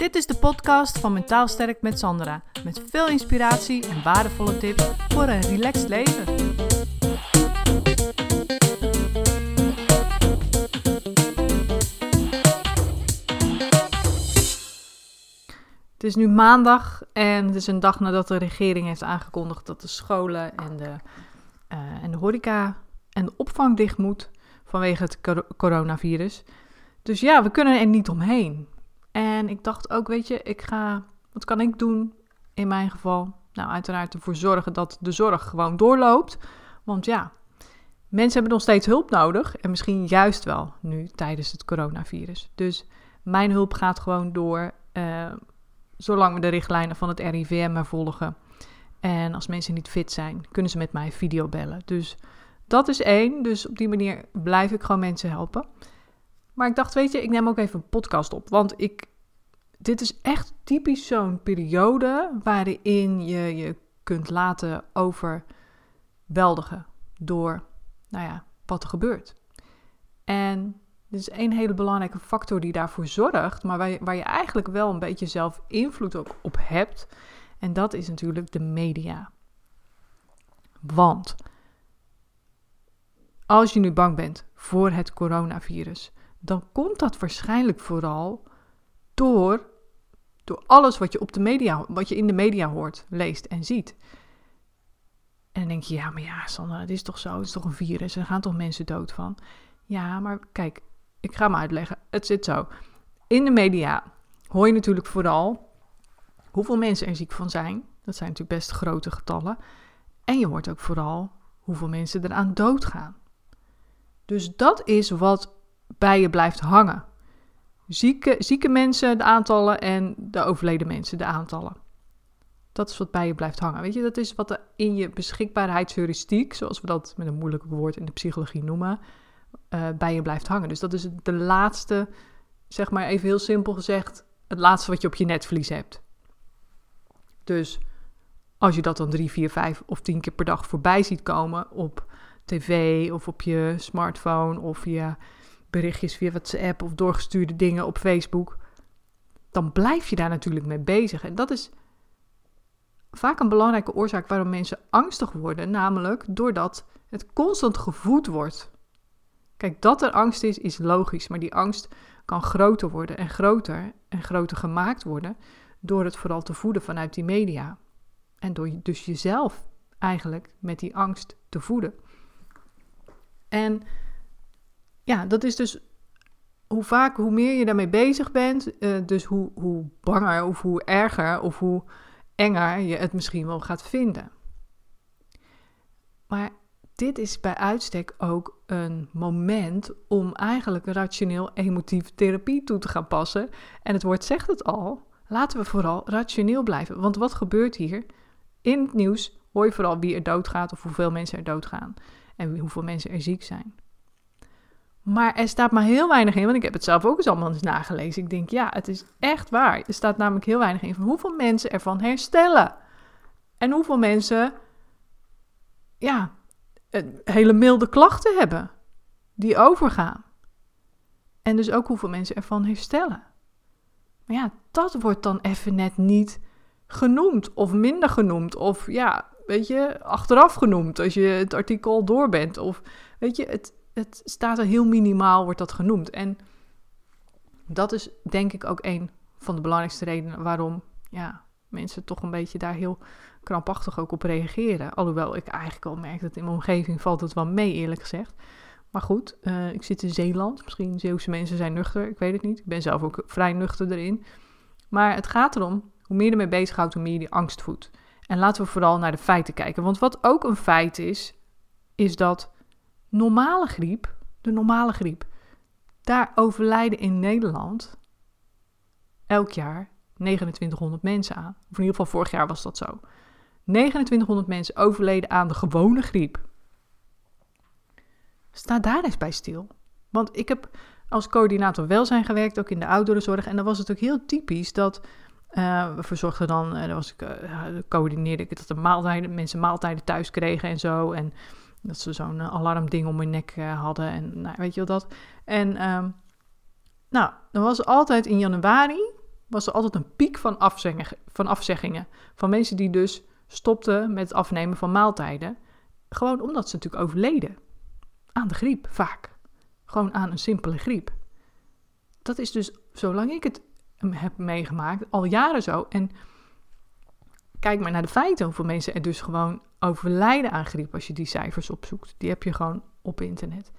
Dit is de podcast van Mentaal Sterk met Sandra. Met veel inspiratie en waardevolle tips voor een relaxed leven. Het is nu maandag en het is een dag nadat de regering heeft aangekondigd dat de scholen en de, uh, en de horeca en de opvang dicht moet vanwege het coronavirus. Dus ja, we kunnen er niet omheen. En ik dacht ook, weet je, ik ga, wat kan ik doen in mijn geval? Nou, uiteraard ervoor zorgen dat de zorg gewoon doorloopt. Want ja, mensen hebben nog steeds hulp nodig. En misschien juist wel nu tijdens het coronavirus. Dus mijn hulp gaat gewoon door, uh, zolang we de richtlijnen van het RIVM maar volgen. En als mensen niet fit zijn, kunnen ze met mij video bellen. Dus dat is één. Dus op die manier blijf ik gewoon mensen helpen. Maar ik dacht, weet je, ik neem ook even een podcast op. Want ik, dit is echt typisch zo'n periode waarin je je kunt laten overweldigen door, nou ja, wat er gebeurt. En dit is één hele belangrijke factor die daarvoor zorgt, maar waar je, waar je eigenlijk wel een beetje zelf invloed ook op hebt. En dat is natuurlijk de media. Want als je nu bang bent voor het coronavirus, dan komt dat waarschijnlijk vooral door, door alles wat je, op de media, wat je in de media hoort, leest en ziet. En dan denk je, ja, maar ja, Sandra, het is toch zo, het is toch een virus, er gaan toch mensen dood van. Ja, maar kijk, ik ga me uitleggen. Het zit zo. In de media hoor je natuurlijk vooral hoeveel mensen er ziek van zijn. Dat zijn natuurlijk best grote getallen. En je hoort ook vooral hoeveel mensen eraan doodgaan. Dus dat is wat bij je blijft hangen. Zieke, zieke mensen, de aantallen en de overleden mensen, de aantallen. Dat is wat bij je blijft hangen. Weet je, dat is wat er in je beschikbaarheidsheuristiek, zoals we dat met een moeilijk woord in de psychologie noemen, uh, bij je blijft hangen. Dus dat is de laatste, zeg maar even heel simpel gezegd, het laatste wat je op je netvlies hebt. Dus als je dat dan drie, vier, vijf of tien keer per dag voorbij ziet komen op tv of op je smartphone of je berichtjes via WhatsApp of doorgestuurde dingen op Facebook, dan blijf je daar natuurlijk mee bezig. En dat is vaak een belangrijke oorzaak waarom mensen angstig worden, namelijk doordat het constant gevoed wordt. Kijk, dat er angst is, is logisch, maar die angst kan groter worden en groter en groter gemaakt worden door het vooral te voeden vanuit die media. En door dus jezelf eigenlijk met die angst te voeden. En ja, dat is dus hoe vaak, hoe meer je daarmee bezig bent, uh, dus hoe, hoe banger of hoe erger of hoe enger je het misschien wel gaat vinden. Maar dit is bij uitstek ook een moment om eigenlijk rationeel-emotief therapie toe te gaan passen. En het woord zegt het al. Laten we vooral rationeel blijven. Want wat gebeurt hier? In het nieuws hoor je vooral wie er doodgaat of hoeveel mensen er doodgaan. En hoeveel mensen er ziek zijn. Maar er staat maar heel weinig in, want ik heb het zelf ook eens allemaal eens nagelezen. Ik denk, ja, het is echt waar. Er staat namelijk heel weinig in van hoeveel mensen ervan herstellen. En hoeveel mensen, ja, hele milde klachten hebben die overgaan. En dus ook hoeveel mensen ervan herstellen. Maar ja, dat wordt dan even net niet genoemd of minder genoemd. Of ja, weet je, achteraf genoemd als je het artikel door bent. Of weet je, het, het staat er heel minimaal, wordt dat genoemd. En dat is denk ik ook een van de belangrijkste redenen waarom ja, mensen toch een beetje daar heel krampachtig ook op reageren. Alhoewel ik eigenlijk al merk dat in mijn omgeving valt het wel mee, eerlijk gezegd. Maar goed, uh, ik zit in Zeeland. Misschien Zeeuwse mensen zijn nuchter, ik weet het niet. Ik ben zelf ook vrij nuchter erin. Maar het gaat erom, hoe meer je ermee bezighoudt, hoe meer je die angst voedt. En laten we vooral naar de feiten kijken. Want wat ook een feit is, is dat normale griep, de normale griep, daar overlijden in Nederland elk jaar 2900 mensen aan. Of in ieder geval vorig jaar was dat zo. 2900 mensen overleden aan de gewone griep. Sta daar eens bij stil. Want ik heb als coördinator welzijn gewerkt, ook in de ouderenzorg. En dan was het ook heel typisch dat uh, we verzorgden dan, uh, was ik, uh, coördineerde ik dat de maaltijden, mensen maaltijden thuis kregen en zo. En dat ze zo'n alarmding om hun nek hadden en nou, weet je wel dat. En um, nou, dan was altijd in januari, was er altijd een piek van, van afzeggingen. Van mensen die dus stopten met het afnemen van maaltijden. Gewoon omdat ze natuurlijk overleden. Aan de griep, vaak. Gewoon aan een simpele griep. Dat is dus, zolang ik het heb meegemaakt, al jaren zo. En kijk maar naar de feiten, hoeveel mensen er dus gewoon overlijden aan griep als je die cijfers opzoekt. Die heb je gewoon op internet.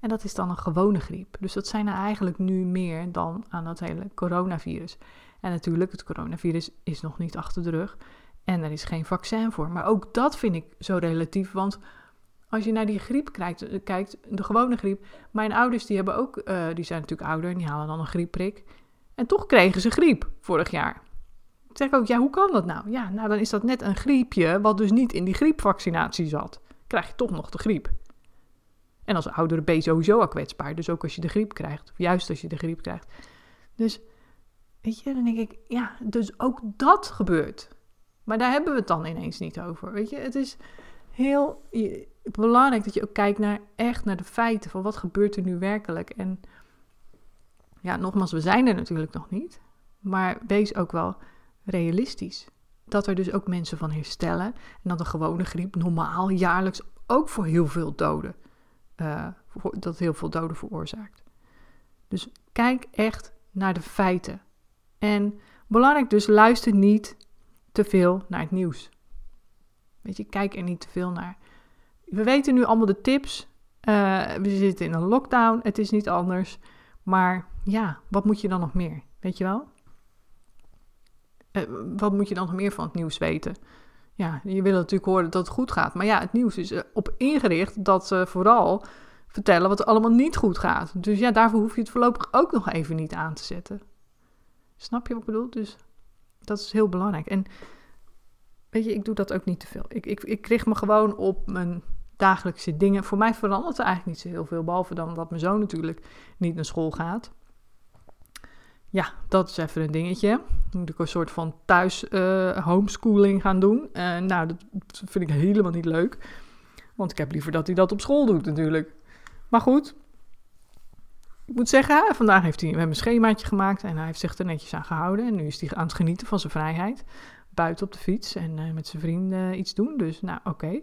En dat is dan een gewone griep. Dus dat zijn er eigenlijk nu meer dan aan dat hele coronavirus. En natuurlijk, het coronavirus is nog niet achter de rug. En er is geen vaccin voor. Maar ook dat vind ik zo relatief. Want als je naar die griep kijkt, kijkt de gewone griep. Mijn ouders die hebben ook, uh, die zijn natuurlijk ouder en die halen dan een griepprik. En toch kregen ze griep vorig jaar. Ik zeg ook, ja, hoe kan dat nou? Ja, nou dan is dat net een griepje wat dus niet in die griepvaccinatie zat. Krijg je toch nog de griep. En als oudere ben sowieso al kwetsbaar. Dus ook als je de griep krijgt. Of juist als je de griep krijgt. Dus, weet je, dan denk ik, ja, dus ook dat gebeurt. Maar daar hebben we het dan ineens niet over. Weet je, het is heel belangrijk dat je ook kijkt naar echt naar de feiten. Van wat gebeurt er nu werkelijk? En ja, nogmaals, we zijn er natuurlijk nog niet. Maar wees ook wel realistisch. Dat er dus ook mensen van herstellen. En dat een gewone griep normaal jaarlijks ook voor heel veel doden uh, dat heel veel doden veroorzaakt. Dus kijk echt naar de feiten. En belangrijk dus, luister niet te veel naar het nieuws. Weet je, kijk er niet te veel naar. We weten nu allemaal de tips. Uh, we zitten in een lockdown, het is niet anders. Maar ja, wat moet je dan nog meer? Weet je wel? Uh, wat moet je dan nog meer van het nieuws weten? ja, je wil natuurlijk horen dat het goed gaat. Maar ja, het nieuws is eh, op ingericht dat ze vooral vertellen wat er allemaal niet goed gaat. Dus ja, daarvoor hoef je het voorlopig ook nog even niet aan te zetten. Snap je wat ik bedoel? Dus dat is heel belangrijk. En weet je, ik doe dat ook niet te veel. Ik, ik, ik richt me gewoon op mijn dagelijkse dingen. Voor mij verandert er eigenlijk niet zo heel veel. Behalve dan dat mijn zoon natuurlijk niet naar school gaat. Ja, dat is even een dingetje. Moet ik een soort van thuis uh, homeschooling gaan doen. Uh, nou, dat vind ik helemaal niet leuk. Want ik heb liever dat hij dat op school doet natuurlijk. Maar goed, ik moet zeggen, vandaag heeft hij, we hebben een schemaatje gemaakt en hij heeft zich er netjes aan gehouden. En nu is hij aan het genieten van zijn vrijheid. Buiten op de fiets en uh, met zijn vrienden iets doen. Dus nou, oké.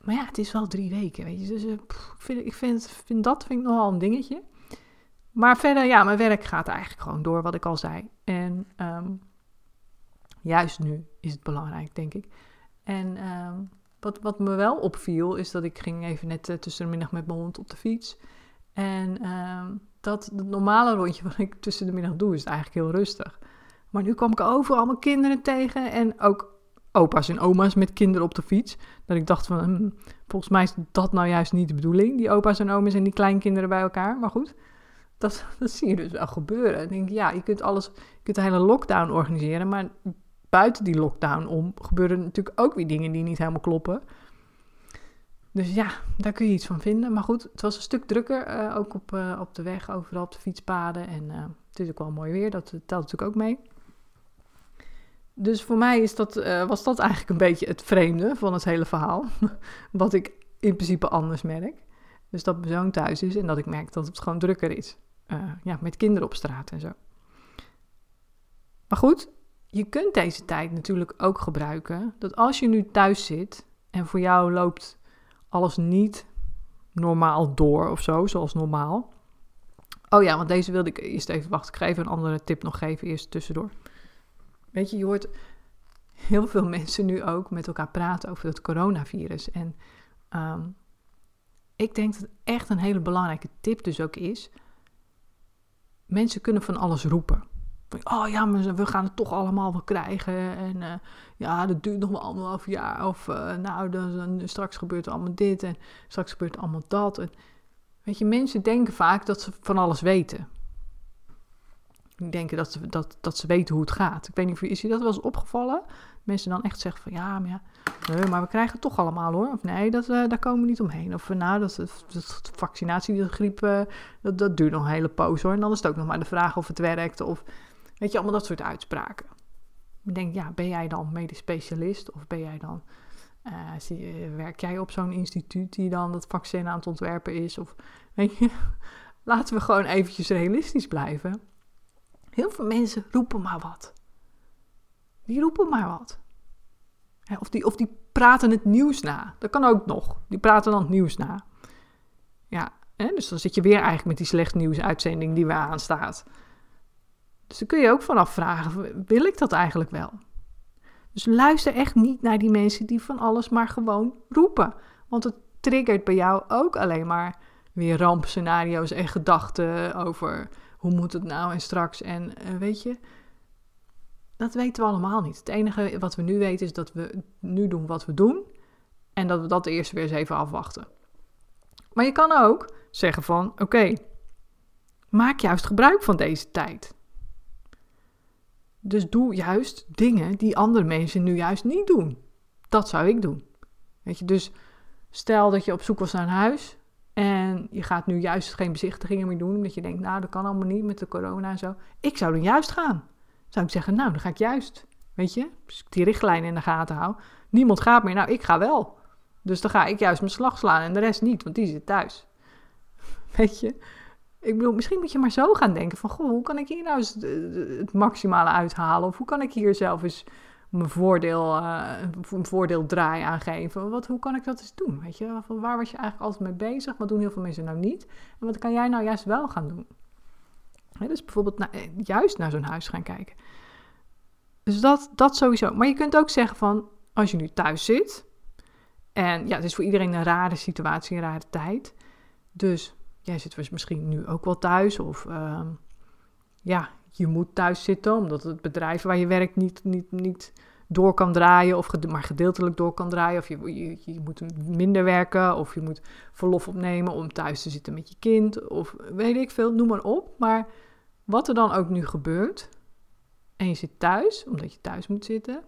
Maar ja, het is wel drie weken, weet je. Dus ik, vind, ik vind, vind dat vind ik nogal een dingetje. Maar verder, ja, mijn werk gaat eigenlijk gewoon door, wat ik al zei. En um, juist nu is het belangrijk, denk ik. En um, wat, wat me wel opviel, is dat ik ging even net uh, tussen de middag met mijn hond op de fiets. En um, dat het normale rondje wat ik tussen de middag doe, is eigenlijk heel rustig. Maar nu kwam ik overal mijn kinderen tegen en ook opa's en oma's met kinderen op de fiets. Dat ik dacht van, hm, volgens mij is dat nou juist niet de bedoeling, die opa's en oma's en die kleinkinderen bij elkaar. Maar goed, dat, zie je dus wel gebeuren. Denk, ja, je kunt alles, je kunt de hele lockdown organiseren, maar buiten die lockdown om gebeuren natuurlijk ook weer dingen die niet helemaal kloppen. Dus ja, daar kun je iets van vinden. Maar goed, het was een stuk drukker, uh, ook op, uh, op de weg, overal op de fietspaden. En uh, het is ook wel mooi weer, dat telt natuurlijk ook mee. Dus voor mij is dat, was dat eigenlijk een beetje het vreemde van het hele verhaal. Wat ik in principe anders merk. Dus dat mijn zoon thuis is en dat ik merk dat het gewoon drukker is uh, ja, met kinderen op straat en zo. Maar goed, je kunt deze tijd natuurlijk ook gebruiken. Dat als je nu thuis zit en voor jou loopt alles niet normaal door of zo, zoals normaal. Oh ja, want deze wilde ik eerst even wachten. Ik ga even een andere tip nog geven, eerst tussendoor. Weet je, je hoort heel veel mensen nu ook met elkaar praten over het coronavirus. En um, ik denk dat echt een hele belangrijke tip dus ook is mensen kunnen van alles roepen. Oh ja, maar we gaan het toch allemaal wel krijgen. En uh, ja, dat duurt nog wel anderhalf jaar. Of uh, nou, dan, straks gebeurt allemaal dit en straks gebeurt allemaal dat. En, weet je, mensen denken vaak dat ze van alles weten. Die denken dat ze, dat, dat ze weten hoe het gaat. Ik weet niet of is je dat wel eens opgevallen? Mensen dan echt zeggen van ja, maar ja, maar we krijgen toch allemaal hoor. Of nee, dat, uh, daar komen we niet omheen. Of uh, nou, dat, dat vaccinatie, de griep, uh, dat, dat duurt nog een hele poos hoor. En dan is het ook nog maar de vraag of het werkt. Of weet je, allemaal dat soort uitspraken. Ik denk, ja, ben jij dan medisch specialist? Of ben jij dan, zie, werk jij op zo'n instituut die dan dat vaccin aan het ontwerpen is? Of weet je, laten we gewoon eventjes realistisch blijven. Heel veel mensen roepen maar wat. Die roepen maar wat. Of die, of die praten het nieuws na. Dat kan ook nog. Die praten dan het nieuws na. Ja, hè? dus dan zit je weer eigenlijk met die slecht nieuwsuitzending die weer aanstaat. Dus dan kun je ook vanaf vragen, wil ik dat eigenlijk wel? Dus luister echt niet naar die mensen die van alles maar gewoon roepen. Want het triggert bij jou ook alleen maar weer rampscenario's en gedachten over hoe moet het nou en straks. En uh, weet je, dat weten we allemaal niet. Het enige wat we nu weten is dat we nu doen wat we doen. En dat we dat eerst weer eens even afwachten. Maar je kan ook zeggen van, oké, maak juist gebruik van deze tijd. Dus doe juist dingen die andere mensen nu juist niet doen. Dat zou ik doen. Weet je, dus stel dat je op zoek was naar een huis en je gaat nu juist geen bezichtigingen meer doen, omdat je denkt, nou, dat kan allemaal niet met de corona en zo. Ik zou dan juist gaan. Zou ik zeggen, nou, dan ga ik juist. Weet je, als ik die richtlijnen in de gaten hou. Niemand gaat meer, nou, ik ga wel. Dus dan ga ik juist mijn slag slaan en de rest niet, want die zit thuis. Weet je? Ik bedoel, misschien moet je maar zo gaan denken van, goh, hoe kan ik hier nou eens het maximale uithalen? Of hoe kan ik hier zelf eens mijn voordeel, uh, een voordeel draai aangeven? Wat, hoe kan ik dat eens doen? Weet je, waar was je eigenlijk altijd mee bezig? Wat doen heel veel mensen nou niet? En wat kan jij nou juist wel gaan doen? Dus bijvoorbeeld eh, juist naar zo'n huis gaan kijken. Dus dat, dat sowieso. Maar je kunt ook zeggen van, als je nu thuis zit... en ja, het is voor iedereen een rare situatie, een rare tijd... dus jij zit misschien nu ook wel thuis of... Uh, ja, je moet thuis zitten omdat het bedrijf waar je werkt niet, niet, niet door kan draaien of maar gedeeltelijk door kan draaien. Of je, je, je, moet minder werken of je moet verlof opnemen om thuis te zitten met je kind of weet ik veel, noem maar op. Maar wat er dan ook nu gebeurt en je zit thuis, omdat je thuis moet zitten,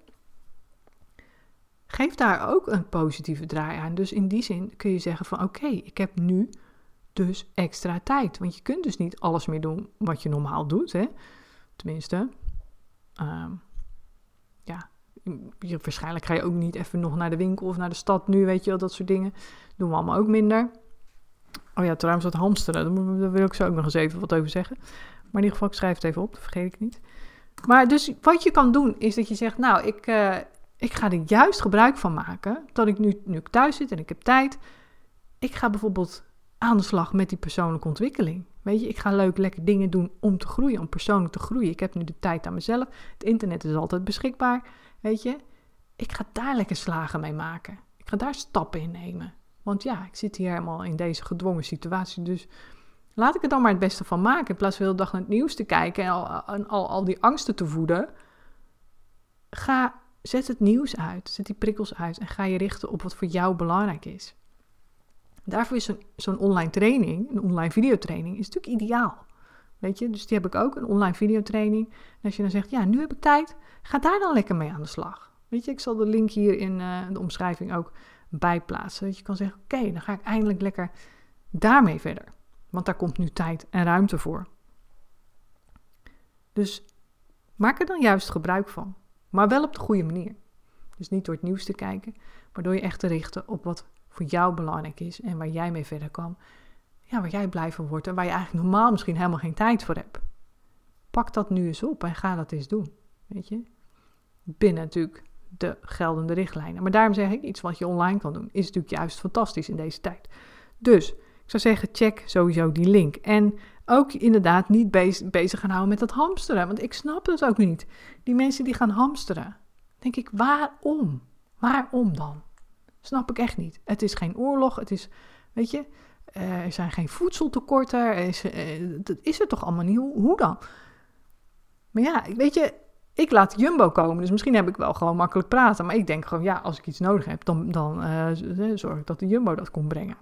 geef daar ook een positieve draai aan. Dus in die zin kun je zeggen van oké, ik heb nu dus extra tijd. Want je kunt dus niet alles meer doen wat je normaal doet, hè. Tenminste, ehm, ja, je, waarschijnlijk ga je ook niet even nog naar de winkel of naar de stad nu, weet je wel, dat soort dingen. Doen we allemaal ook minder. Oh ja, trouwens, dat hamsteren, daar wil ik zo ook nog eens even wat over zeggen. Maar in ieder geval, ik schrijf het even op, dat vergeet ik niet. Maar dus wat je kan doen, is dat je zegt, nou, ik, uh, ik ga er juist gebruik van maken. Dat ik nu, nu thuis zit en ik heb tijd. Ik ga bijvoorbeeld aan de slag met die persoonlijke ontwikkeling. Weet je, ik ga leuk lekker dingen doen om te groeien, om persoonlijk te groeien. Ik heb nu de tijd aan mezelf. Het internet is altijd beschikbaar. Weet je, ik ga daar lekker slagen mee maken. Ik ga daar stappen in nemen. Want ja, ik zit hier helemaal in deze gedwongen situatie. Dus laat ik er dan maar het beste van maken. In plaats van de dag naar het nieuws te kijken en al, al, al die angsten te voeden. Ga, zet het nieuws uit. Zet die prikkels uit. En ga je richten op wat voor jou belangrijk is. Daarvoor is zo'n online training, een online videotraining, is natuurlijk ideaal. Weet je, dus die heb ik ook, een online videotraining. En als je dan zegt, ja, nu heb ik tijd, ga daar dan lekker mee aan de slag. Weet je, ik zal de link hier in uh, de omschrijving ook bijplaatsen. Dat je kan zeggen, oké, dan ga ik eindelijk lekker daarmee verder. Want daar komt nu tijd en ruimte voor. Dus maak er dan juist gebruik van. Maar wel op de goede manier. Dus niet door het nieuws te kijken, maar door je echt te richten op wat voor jou belangrijk is en waar jij mee verder kan. Ja, waar jij blij van wordt en waar je eigenlijk normaal misschien helemaal geen tijd voor hebt. Pak dat nu eens op en ga dat eens doen. Weet je? Binnen natuurlijk de geldende richtlijnen. Maar daarom zeg ik, iets wat je online kan doen, is natuurlijk juist fantastisch in deze tijd. Dus zou zeggen, check sowieso die link. En ook inderdaad niet bezig, gaan houden met dat hamsteren. Want ik snap het ook niet. Die mensen die gaan hamsteren. Denk ik, waarom? Waarom dan? Snap ik echt niet. Het is geen oorlog, het is, weet je, uh, er zijn geen voedseltekorten. Uh, dat is er toch allemaal niet? Hoe, dan? Maar ja, weet je, ik laat Jumbo komen, dus misschien heb ik wel gewoon makkelijk praten. Maar ik denk gewoon, ja, als ik iets nodig heb, dan, dan uh, zorg ik dat de Jumbo dat komt brengen.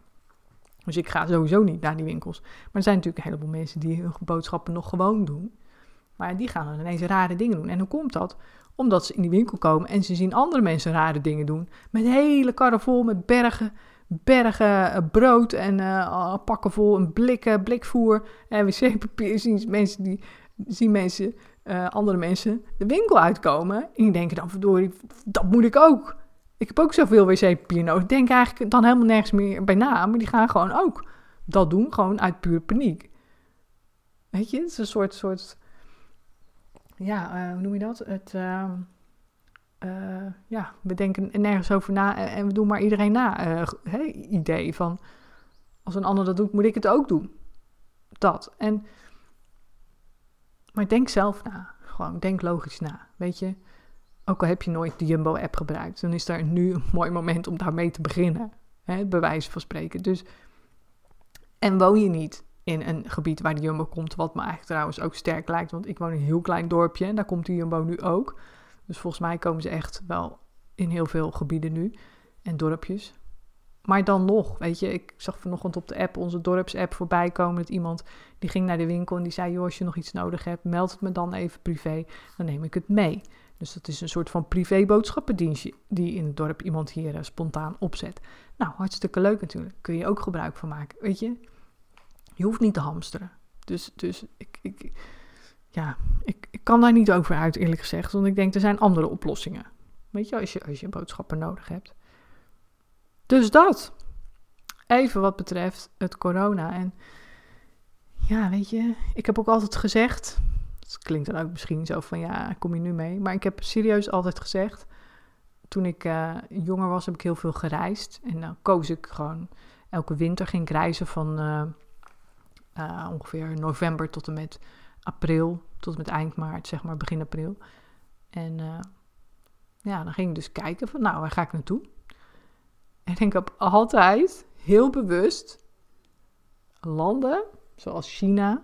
Dus ik ga sowieso niet naar die winkels. Maar er zijn natuurlijk een heleboel mensen die hun boodschappen nog gewoon doen. Maar die gaan dan ineens rare dingen doen. En hoe komt dat? Omdat ze in die winkel komen en ze zien andere mensen rare dingen doen. Met hele karren vol met bergen, bergen eh, brood en uh, pakken vol en blikken, blikvoer en wc-papier. Zien mensen, die, zien mensen andere mensen de winkel uitkomen. En die denken dan, verdorie, dat moet ik ook. Ik heb ook zoveel wc-papier. Ik denk eigenlijk dan helemaal nergens meer bij na. Maar die gaan gewoon ook dat doen, gewoon uit pure paniek. Weet je, het is een soort, soort ja, eh, hoe noem je dat? Het, ehm, eh, ja, we denken nergens over na en we doen maar iedereen na. Hey, idee van, als een ander dat doet, moet ik het ook doen. Dat. En, maar denk zelf na. Gewoon, denk logisch na. Weet je, ook al heb je nooit de Jumbo-app gebruikt, dan is daar nu een mooi moment om daarmee te beginnen. Hè, bewijs van spreken. Dus, en woon je niet in een gebied waar de Jumbo komt, wat me eigenlijk trouwens ook sterk lijkt, want ik woon in een heel klein dorpje en daar komt de Jumbo nu ook. Dus volgens mij komen ze echt wel in heel veel gebieden nu en dorpjes. Maar dan nog, weet je, ik zag vanochtend op de app, onze dorpsapp, voorbij komen dat iemand die ging naar de winkel en die zei: Joh, als je nog iets nodig hebt, meld het me dan even privé, dan neem ik het mee. Dus dat is een soort van privé-boodschappendienstje die in het dorp iemand hier uh, spontaan opzet. Nou, hartstikke leuk natuurlijk. Kun je ook gebruik van maken. Weet je, je hoeft niet te hamsteren. Dus, dus ik, ik, ja, ik, ik kan daar niet over uit, eerlijk gezegd. Want ik denk, er zijn andere oplossingen. Weet je, als je, als je boodschappen nodig hebt. Dus dat. Even wat betreft het corona. En ja, weet je, ik heb ook altijd gezegd. Het klinkt dan ook misschien zo van ja, kom je nu mee? Maar ik heb serieus altijd gezegd. Toen ik uh, jonger was, heb ik heel veel gereisd. En dan koos ik gewoon elke winter ging ik reizen van uh, uh, ongeveer november tot en met april. Tot en met eind maart, zeg maar, begin april. En ja, dan ging ik dus kijken van nou, waar ga ik naartoe? En ik heb altijd heel bewust landen zoals China,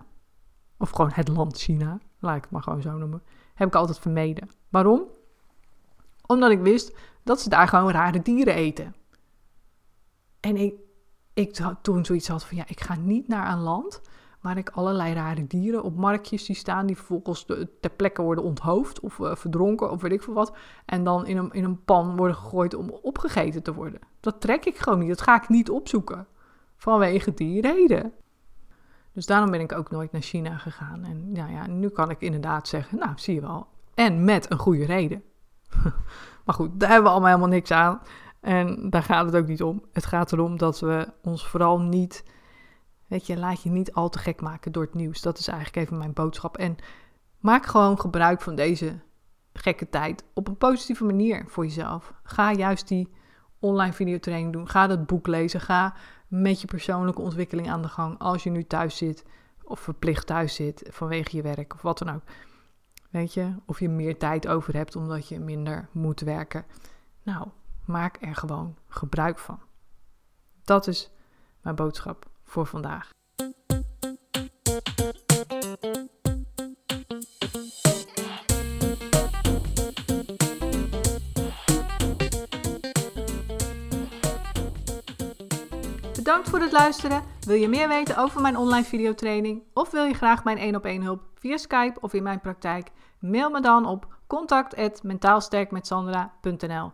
of gewoon het land China, laat ik het maar gewoon zo noemen, heb ik altijd vermeden. Waarom? Omdat ik wist dat ze daar gewoon rare dieren eten. En ik, ik toen zoiets had van ja, ik ga niet naar een land waar ik allerlei rare dieren op marktjes zie staan die vervolgens ter plekke worden onthoofd of uh, verdronken of weet ik veel wat. En dan in een, in een pan worden gegooid om opgegeten te worden. Dat trek ik gewoon niet. Dat ga ik niet opzoeken. Vanwege die reden. Dus daarom ben ik ook nooit naar China gegaan. En ja, ja, nu kan ik inderdaad zeggen, nou, zie je wel. En met een goede reden. maar goed, daar hebben we allemaal helemaal niks aan. En daar gaat het ook niet om. Het gaat erom dat we ons vooral niet Weet je, laat je niet al te gek maken door het nieuws. Dat is eigenlijk even mijn boodschap. En maak gewoon gebruik van deze gekke tijd op een positieve manier voor jezelf. Ga juist die online videotraining doen. Ga dat boek lezen. Ga met je persoonlijke ontwikkeling aan de gang als je nu thuis zit of verplicht thuis zit vanwege je werk of wat dan ook. Weet je, of je meer tijd over hebt omdat je minder moet werken. Nou, maak er gewoon gebruik van. Dat is mijn boodschap voor vandaag. Voor het luisteren. Wil je meer weten over mijn online videotraining of wil je graag mijn 1 op 1 hulp via Skype of in mijn praktijk? Mail me dan op contact@mentaalsterkmetsandra.nl.